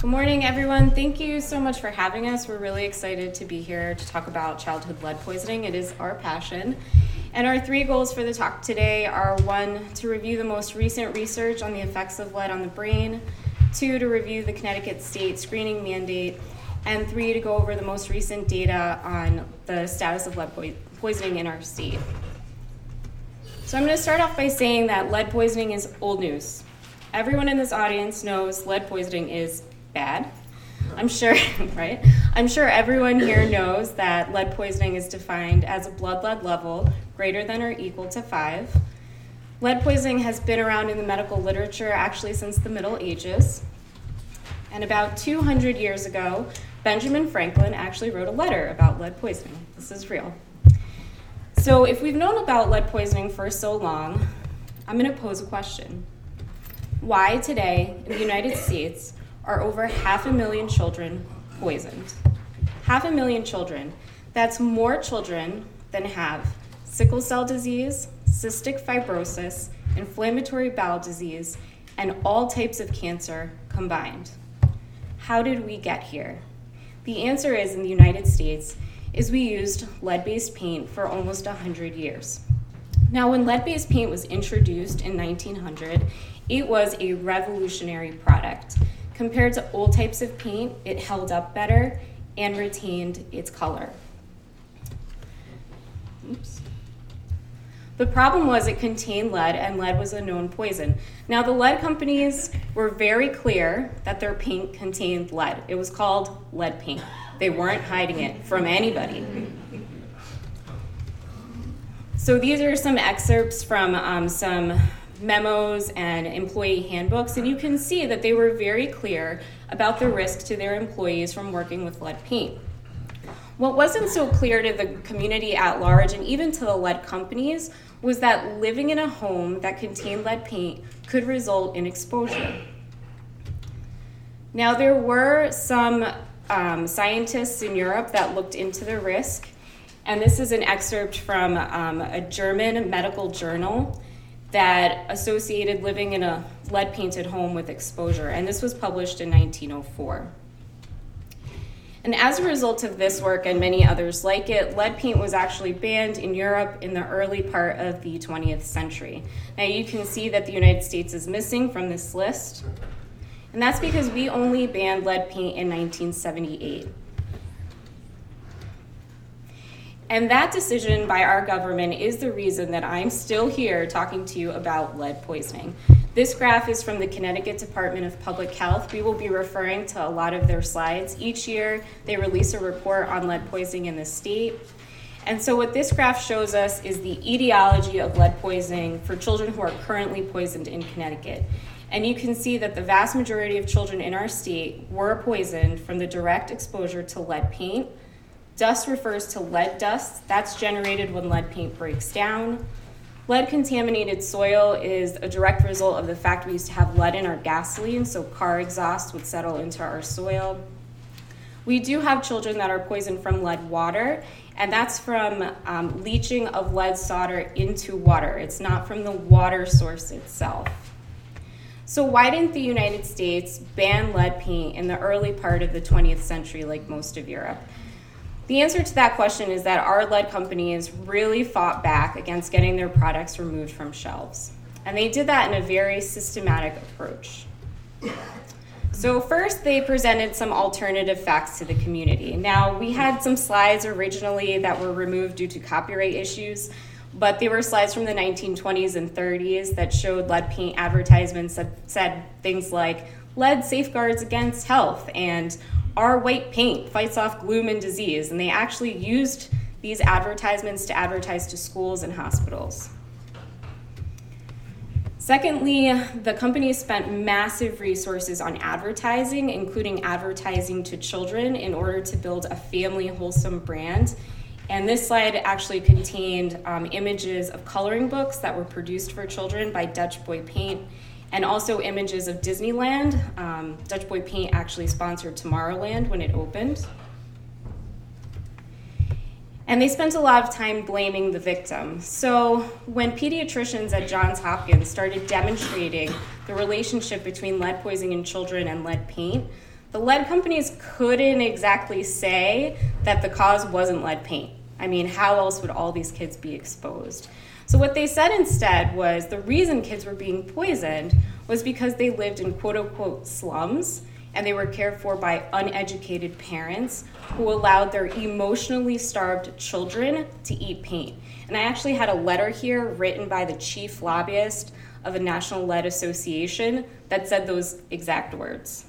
Good morning, everyone. Thank you so much for having us. We're really excited to be here to talk about childhood lead poisoning. It is our passion. And our three goals for the talk today are one, to review the most recent research on the effects of lead on the brain, two, to review the Connecticut state screening mandate, and three, to go over the most recent data on the status of lead po- poisoning in our state. So I'm going to start off by saying that lead poisoning is old news. Everyone in this audience knows lead poisoning is bad. I'm sure, right? I'm sure everyone here knows that lead poisoning is defined as a blood lead level greater than or equal to 5. Lead poisoning has been around in the medical literature actually since the Middle Ages. And about 200 years ago, Benjamin Franklin actually wrote a letter about lead poisoning. This is real. So, if we've known about lead poisoning for so long, I'm going to pose a question. Why today in the United States are over half a million children poisoned? Half a million children. That's more children than have sickle cell disease, cystic fibrosis, inflammatory bowel disease, and all types of cancer combined. How did we get here? The answer is in the United States is we used lead-based paint for almost 100 years. Now when lead-based paint was introduced in 1900, it was a revolutionary product. Compared to old types of paint, it held up better and retained its color. Oops. The problem was it contained lead, and lead was a known poison. Now, the lead companies were very clear that their paint contained lead. It was called lead paint. They weren't hiding it from anybody. So, these are some excerpts from um, some memos and employee handbooks, and you can see that they were very clear about the risk to their employees from working with lead paint. What wasn't so clear to the community at large and even to the lead companies was that living in a home that contained lead paint could result in exposure. Now, there were some um, scientists in Europe that looked into the risk, and this is an excerpt from um, a German medical journal that associated living in a lead painted home with exposure, and this was published in 1904. And as a result of this work and many others like it, lead paint was actually banned in Europe in the early part of the 20th century. Now you can see that the United States is missing from this list, and that's because we only banned lead paint in 1978. And that decision by our government is the reason that I'm still here talking to you about lead poisoning. This graph is from the Connecticut Department of Public Health. We will be referring to a lot of their slides. Each year, they release a report on lead poisoning in the state. And so, what this graph shows us is the etiology of lead poisoning for children who are currently poisoned in Connecticut. And you can see that the vast majority of children in our state were poisoned from the direct exposure to lead paint Dust refers to lead dust. That's generated when lead paint breaks down. Lead contaminated soil is a direct result of the fact we used to have lead in our gasoline, so car exhaust would settle into our soil. We do have children that are poisoned from lead water, and that's from um, leaching of lead solder into water. It's not from the water source itself. So, why didn't the United States ban lead paint in the early part of the 20th century like most of Europe? The answer to that question is that our lead companies really fought back against getting their products removed from shelves. And they did that in a very systematic approach. So, first, they presented some alternative facts to the community. Now, we had some slides originally that were removed due to copyright issues, but they were slides from the 1920s and 30s that showed lead paint advertisements that said things like lead safeguards against health and our white paint fights off gloom and disease, and they actually used these advertisements to advertise to schools and hospitals. Secondly, the company spent massive resources on advertising, including advertising to children, in order to build a family wholesome brand. And this slide actually contained um, images of coloring books that were produced for children by Dutch Boy Paint and also images of Disneyland. Um, Dutch Boy Paint actually sponsored Tomorrowland when it opened. And they spent a lot of time blaming the victim. So, when pediatricians at Johns Hopkins started demonstrating the relationship between lead poisoning in children and lead paint, the lead companies couldn't exactly say that the cause wasn't lead paint. I mean, how else would all these kids be exposed? So, what they said instead was the reason kids were being poisoned was because they lived in quote unquote slums and they were cared for by uneducated parents who allowed their emotionally starved children to eat paint. And I actually had a letter here written by the chief lobbyist of the National Lead Association that said those exact words.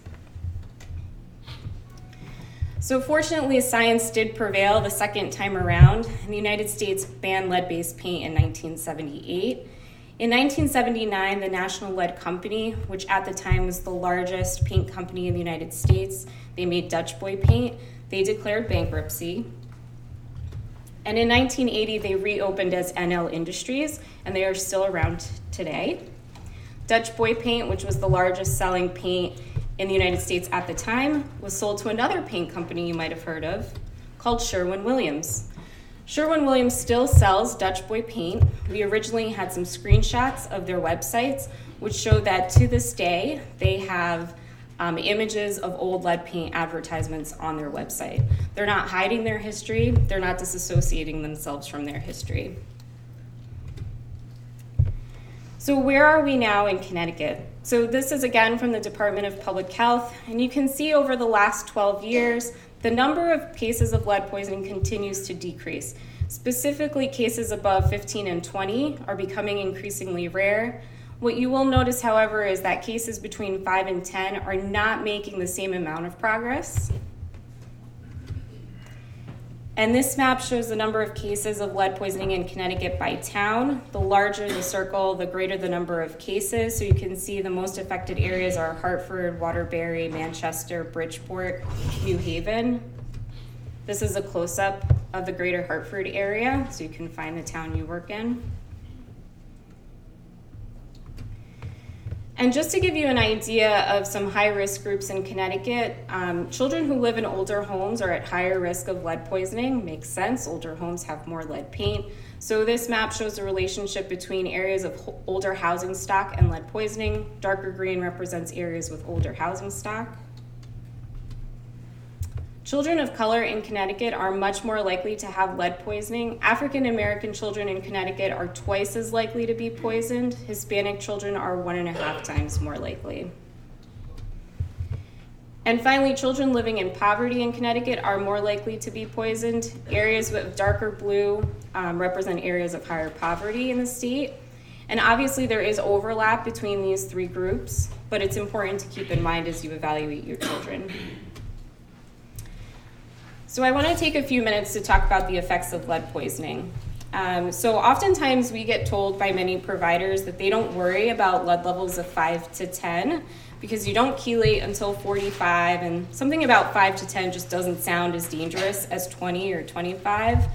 So, fortunately, science did prevail the second time around, and the United States banned lead based paint in 1978. In 1979, the National Lead Company, which at the time was the largest paint company in the United States, they made Dutch Boy paint, they declared bankruptcy. And in 1980, they reopened as NL Industries, and they are still around today. Dutch Boy paint, which was the largest selling paint in the United States at the time, was sold to another paint company you might have heard of called Sherwin Williams. Sherwin Williams still sells Dutch Boy paint. We originally had some screenshots of their websites, which show that to this day they have um, images of old lead paint advertisements on their website. They're not hiding their history, they're not disassociating themselves from their history. So, where are we now in Connecticut? So, this is again from the Department of Public Health, and you can see over the last 12 years the number of cases of lead poisoning continues to decrease. Specifically, cases above 15 and 20 are becoming increasingly rare. What you will notice, however, is that cases between 5 and 10 are not making the same amount of progress. And this map shows the number of cases of lead poisoning in Connecticut by town. The larger the circle, the greater the number of cases. So you can see the most affected areas are Hartford, Waterbury, Manchester, Bridgeport, New Haven. This is a close up of the greater Hartford area, so you can find the town you work in. And just to give you an idea of some high risk groups in Connecticut, um, children who live in older homes are at higher risk of lead poisoning. Makes sense, older homes have more lead paint. So, this map shows the relationship between areas of older housing stock and lead poisoning. Darker green represents areas with older housing stock. Children of color in Connecticut are much more likely to have lead poisoning. African American children in Connecticut are twice as likely to be poisoned. Hispanic children are one and a half times more likely. And finally, children living in poverty in Connecticut are more likely to be poisoned. Areas with darker blue um, represent areas of higher poverty in the state. And obviously, there is overlap between these three groups, but it's important to keep in mind as you evaluate your children. So, I want to take a few minutes to talk about the effects of lead poisoning. Um, so, oftentimes we get told by many providers that they don't worry about lead levels of 5 to 10 because you don't chelate until 45, and something about 5 to 10 just doesn't sound as dangerous as 20 or 25.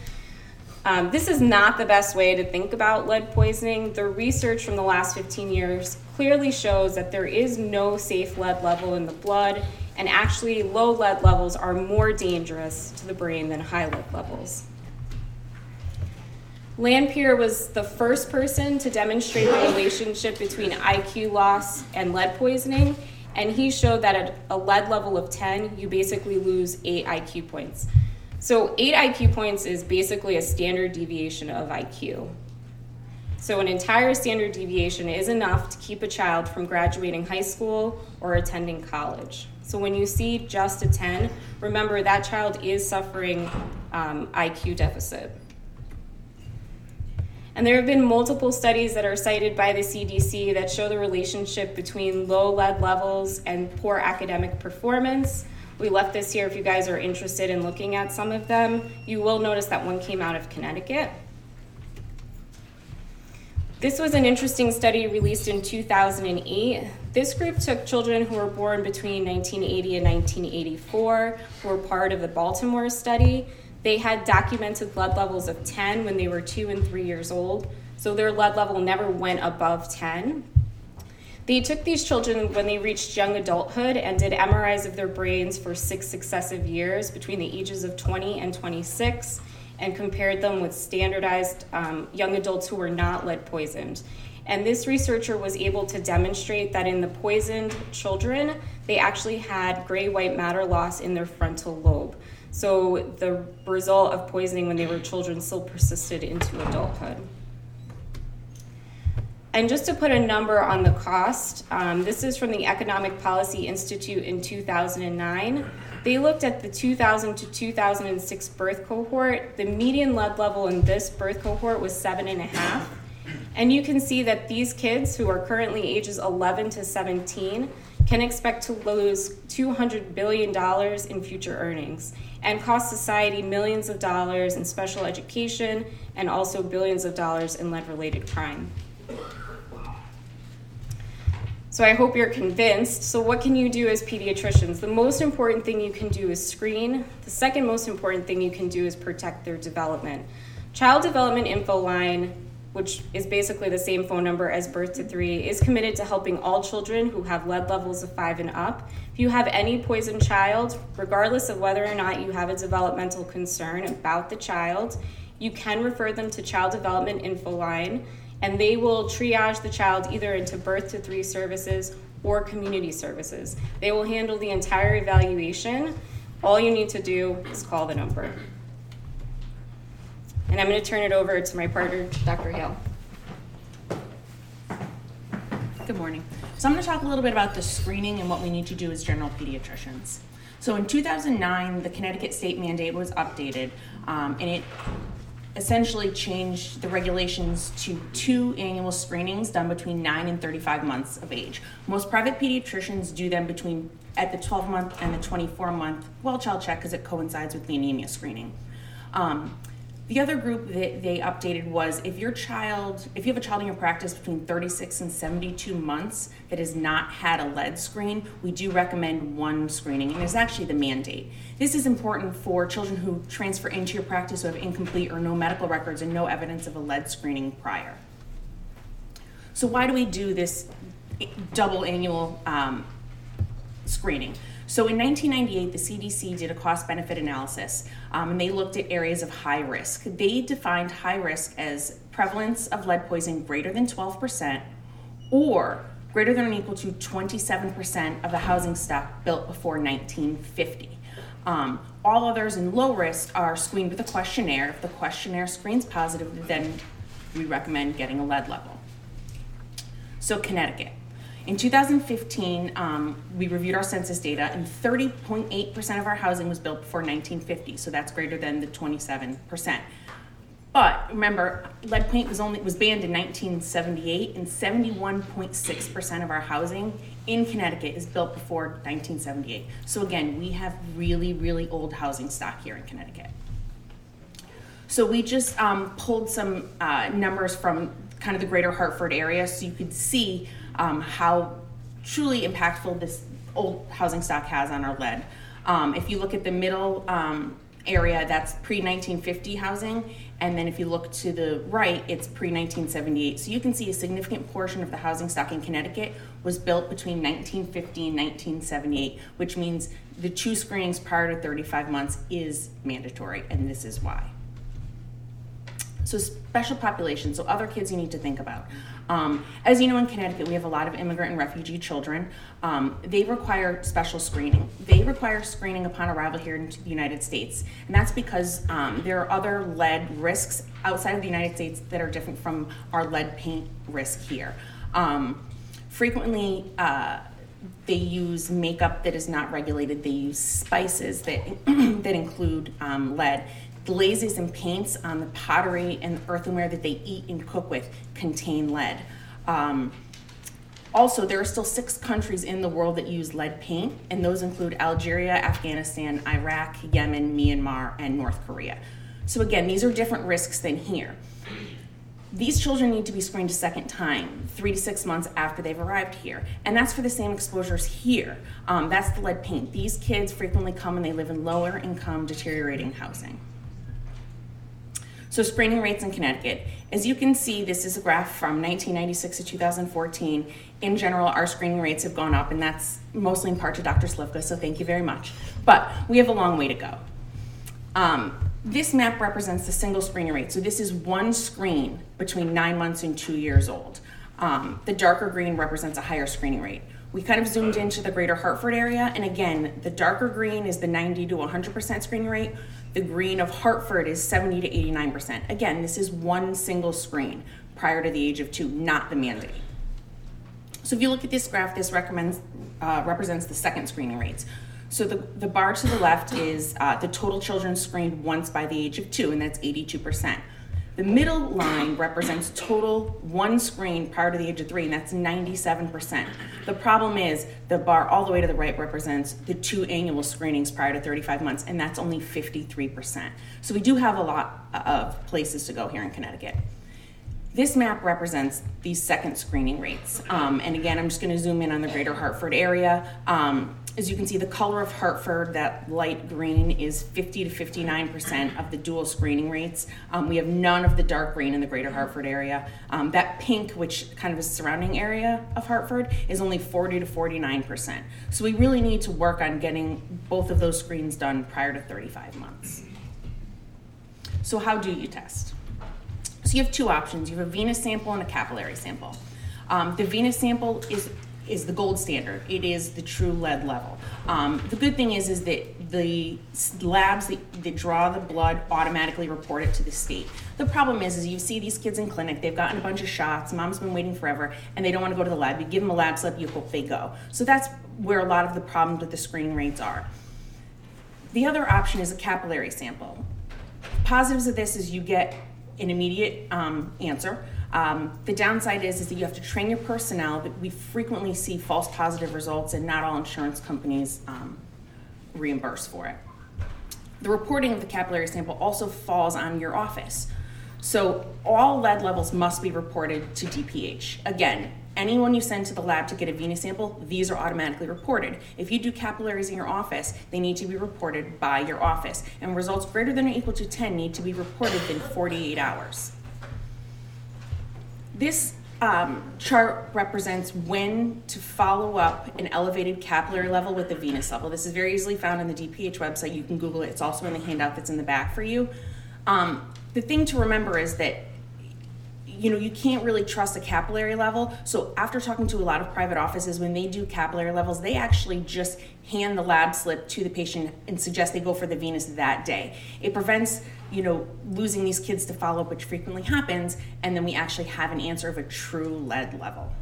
Um, this is not the best way to think about lead poisoning. The research from the last 15 years clearly shows that there is no safe lead level in the blood and actually low lead levels are more dangerous to the brain than high lead levels. Lanphear was the first person to demonstrate the relationship between IQ loss and lead poisoning, and he showed that at a lead level of 10, you basically lose 8 IQ points. So, 8 IQ points is basically a standard deviation of IQ. So, an entire standard deviation is enough to keep a child from graduating high school or attending college. So when you see just a 10, remember that child is suffering um, IQ deficit. And there have been multiple studies that are cited by the CDC that show the relationship between low lead levels and poor academic performance. We left this here if you guys are interested in looking at some of them. You will notice that one came out of Connecticut. This was an interesting study released in 2008. This group took children who were born between 1980 and 1984, who were part of the Baltimore study. They had documented lead levels of 10 when they were two and three years old, so their lead level never went above 10. They took these children when they reached young adulthood and did MRIs of their brains for six successive years between the ages of 20 and 26 and compared them with standardized um, young adults who were not lead poisoned. And this researcher was able to demonstrate that in the poisoned children, they actually had gray white matter loss in their frontal lobe. So the result of poisoning when they were children still persisted into adulthood. And just to put a number on the cost, um, this is from the Economic Policy Institute in 2009. They looked at the 2000 to 2006 birth cohort. The median lead level in this birth cohort was seven and a half. And you can see that these kids who are currently ages 11 to 17 can expect to lose $200 billion in future earnings and cost society millions of dollars in special education and also billions of dollars in lead related crime. So I hope you're convinced. So, what can you do as pediatricians? The most important thing you can do is screen. The second most important thing you can do is protect their development. Child Development Info Line, which is basically the same phone number as Birth to Three, is committed to helping all children who have lead levels of five and up. If you have any poisoned child, regardless of whether or not you have a developmental concern about the child, you can refer them to Child Development Info Line and they will triage the child either into birth to three services or community services. They will handle the entire evaluation. All you need to do is call the number. And I'm going to turn it over to my partner, Dr. Hale. Good morning. So I'm going to talk a little bit about the screening and what we need to do as general pediatricians. So in 2009, the Connecticut state mandate was updated, um, and it essentially changed the regulations to two annual screenings done between 9 and 35 months of age. Most private pediatricians do them between at the 12 month and the 24 month well child check because it coincides with the anemia screening. Um, the other group that they updated was if your child, if you have a child in your practice between 36 and 72 months that has not had a lead screen, we do recommend one screening, and it's actually the mandate. This is important for children who transfer into your practice who have incomplete or no medical records and no evidence of a lead screening prior. So, why do we do this double annual um, screening? So in 1998, the CDC did a cost benefit analysis um, and they looked at areas of high risk. They defined high risk as prevalence of lead poisoning greater than 12% or greater than or equal to 27% of the housing stock built before 1950. Um, all others in low risk are screened with a questionnaire. If the questionnaire screens positive, then we recommend getting a lead level. So, Connecticut. In 2015, um, we reviewed our census data, and 30.8% of our housing was built before 1950, so that's greater than the 27%. But remember, lead paint was only was banned in 1978, and 71.6% of our housing in Connecticut is built before 1978. So again, we have really, really old housing stock here in Connecticut. So we just um, pulled some uh, numbers from kind of the greater Hartford area, so you could see um, how truly impactful this old housing stock has on our lead. Um, if you look at the middle um, area, that's pre 1950 housing, and then if you look to the right, it's pre 1978. So you can see a significant portion of the housing stock in Connecticut was built between 1950 and 1978, which means the two screenings prior to 35 months is mandatory, and this is why. So, special populations, so other kids you need to think about. Um, as you know, in Connecticut, we have a lot of immigrant and refugee children. Um, they require special screening. They require screening upon arrival here into the United States. And that's because um, there are other lead risks outside of the United States that are different from our lead paint risk here. Um, frequently, uh, they use makeup that is not regulated. They use spices that that include um, lead glazes and paints on the pottery and earthenware that they eat and cook with contain lead. Um, also, there are still six countries in the world that use lead paint, and those include Algeria, Afghanistan, Iraq, Yemen, Myanmar, and North Korea. So, again, these are different risks than here. These children need to be screened a second time, three to six months after they've arrived here. And that's for the same exposures here. Um, that's the lead paint. These kids frequently come and they live in lower income, deteriorating housing. So screening rates in Connecticut. As you can see, this is a graph from 1996 to 2014. In general, our screening rates have gone up, and that's mostly in part to Dr. Slivka, so thank you very much. But we have a long way to go. Um, this map represents the single screening rate. So this is one screen between nine months and two years old. Um, the darker green represents a higher screening rate. We kind of zoomed into the greater Hartford area, and again, the darker green is the 90 to 100% screening rate. The green of Hartford is 70 to 89%. Again, this is one single screen prior to the age of two, not the mandate. So if you look at this graph, this recommends, uh, represents the second screening rates. So the, the bar to the left is uh, the total children screened once by the age of two, and that's 82%. The middle line represents total one screen prior to the age of three, and that's 97%. The problem is the bar all the way to the right represents the two annual screenings prior to 35 months, and that's only 53%. So we do have a lot of places to go here in Connecticut. This map represents these second screening rates. Um, and again, I'm just going to zoom in on the greater Hartford area. Um, as you can see, the color of Hartford, that light green, is 50 to 59% of the dual screening rates. Um, we have none of the dark green in the greater Hartford area. Um, that pink, which kind of is surrounding area of Hartford, is only 40 to 49%. So we really need to work on getting both of those screens done prior to 35 months. So, how do you test? You have two options you have a venous sample and a capillary sample. Um, the venous sample is is the gold standard. It is the true lead level. Um, the good thing is, is that the labs that, that, draw the blood automatically report it to the state. The problem is, is you see these kids in clinic, they've gotten a bunch of shots, mom's been waiting forever, and they don't want to go to the lab. You give them a lab slip, you hope they go. So that's where a lot of the problems with the screening rates are. The other option is a capillary sample. Positives of this is you get an immediate um, answer. Um, the downside is, is that you have to train your personnel, but we frequently see false positive results, and not all insurance companies um, reimburse for it. The reporting of the capillary sample also falls on your office. So all lead levels must be reported to DPH. Again, anyone you send to the lab to get a venous sample, these are automatically reported. If you do capillaries in your office, they need to be reported by your office. And results greater than or equal to 10 need to be reported within 48 hours. This um, chart represents when to follow up an elevated capillary level with the venous level. This is very easily found on the DPH website. You can Google it. It's also in the handout that's in the back for you. Um, the thing to remember is that you know you can't really trust a capillary level. So after talking to a lot of private offices when they do capillary levels they actually just hand the lab slip to the patient and suggest they go for the venous that day. It prevents you know losing these kids to follow up which frequently happens and then we actually have an answer of a true lead level.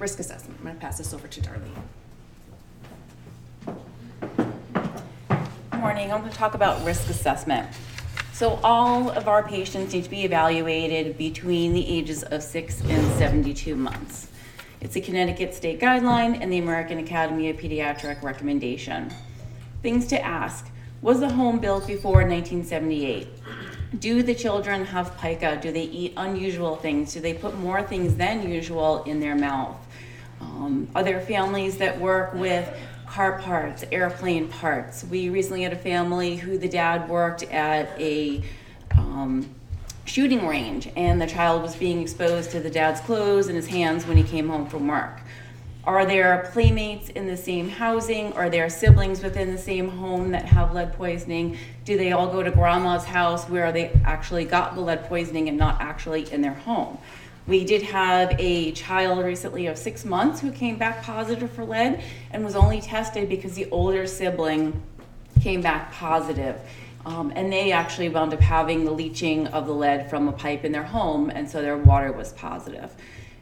Risk assessment. I'm going to pass this over to darlene. Good morning. I'm going to talk about risk assessment. So all of our patients need to be evaluated between the ages of 6 and 72 months. It's a Connecticut state guideline and the American Academy of Pediatric recommendation. Things to ask. Was the home built before 1978? Do the children have pica? Do they eat unusual things? Do they put more things than usual in their mouth? Um, are there families that work with car parts, airplane parts. We recently had a family who the dad worked at a um, shooting range, and the child was being exposed to the dad's clothes and his hands when he came home from work. Are there playmates in the same housing? Are there siblings within the same home that have lead poisoning? Do they all go to grandma's house where they actually got the lead poisoning and not actually in their home? We did have a child recently of six months who came back positive for lead and was only tested because the older sibling came back positive. Um, and they actually wound up having the leaching of the lead from a pipe in their home, and so their water was positive.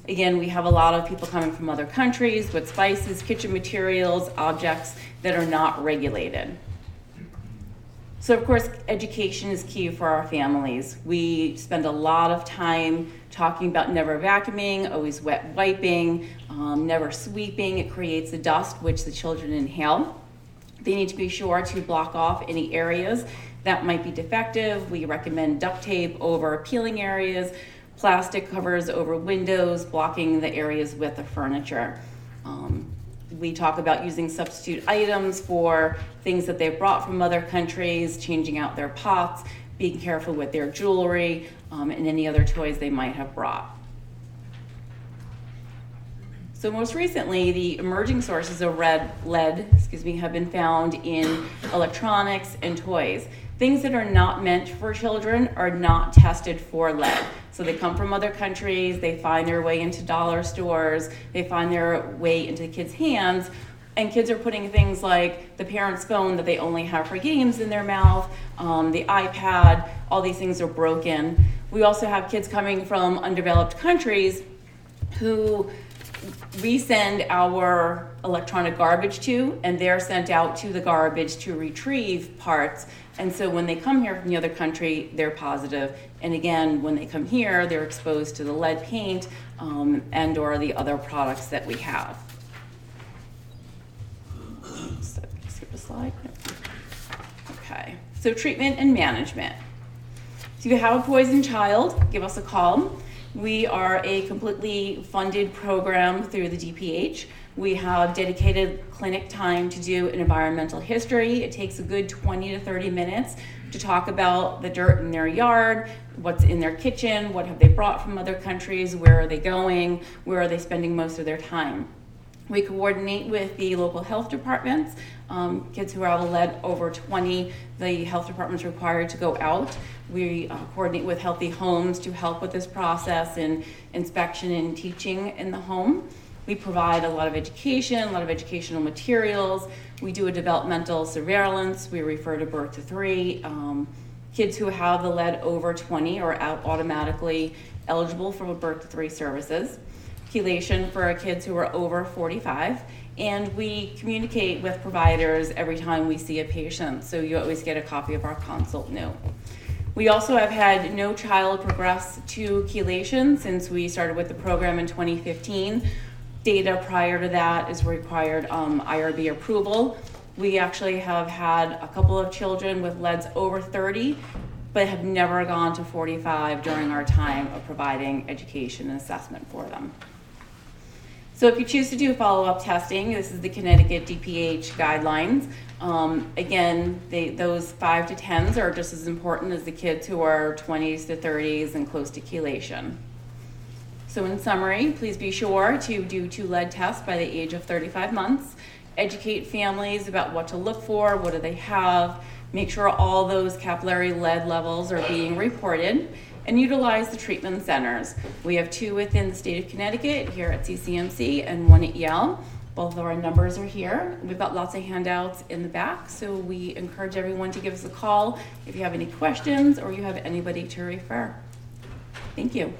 Again, we have a lot of people coming from other countries with spices, kitchen materials, objects that are not regulated. So, of course, education is key for our families. We spend a lot of time talking about never vacuuming, always wet wiping, um, never sweeping. It creates the dust which the children inhale. They need to be sure to block off any areas that might be defective. We recommend duct tape over peeling areas, plastic covers over windows, blocking the areas with the furniture. Um, we talk about using substitute items for things that they've brought from other countries, changing out their pots, being careful with their jewelry, um, and any other toys they might have brought. So most recently, the emerging sources of red lead, excuse me, have been found in electronics and toys. Things that are not meant for children are not tested for lead. So they come from other countries, they find their way into dollar stores, they find their way into the kids' hands, and kids are putting things like the parent's phone that they only have for games in their mouth, um, the iPad, all these things are broken. We also have kids coming from undeveloped countries who we send our electronic garbage to, and they're sent out to the garbage to retrieve parts. And so when they come here from the other country, they're positive. And again, when they come here, they're exposed to the lead paint um, and/or the other products that we have. So, skip a slide. Okay. So treatment and management. If you have a poisoned child, give us a call. We are a completely funded program through the DPH. We have dedicated clinic time to do an environmental history. It takes a good 20 to 30 minutes to talk about the dirt in their yard, what's in their kitchen, what have they brought from other countries, where are they going, where are they spending most of their time. We coordinate with the local health departments. Um, kids who are a lead over 20, the health department's required to go out. We uh, coordinate with Healthy Homes to help with this process and inspection and teaching in the home. We provide a lot of education, a lot of educational materials. We do a developmental surveillance. We refer to birth to three. Um, kids who have the lead over 20 are out automatically eligible for birth to three services chelation for kids who are over 45. And we communicate with providers every time we see a patient, so you always get a copy of our consult note. We also have had no child progress to chelation since we started with the program in 2015. Data prior to that is required um, IRB approval. We actually have had a couple of children with leads over 30, but have never gone to 45 during our time of providing education and assessment for them. So if you choose to do follow-up testing, this is the Connecticut DPH guidelines. Um, again, they, those five to tens are just as important as the kids who are 20s to 30s and close to chelation. So in summary, please be sure to do two lead tests by the age of 35 months. Educate families about what to look for, what do they have, make sure all those capillary lead levels are being reported and utilize the treatment centers. We have two within the state of Connecticut here at CCMC and one at Yale. Both of our numbers are here. We've got lots of handouts in the back, so we encourage everyone to give us a call if you have any questions or you have anybody to refer. Thank you.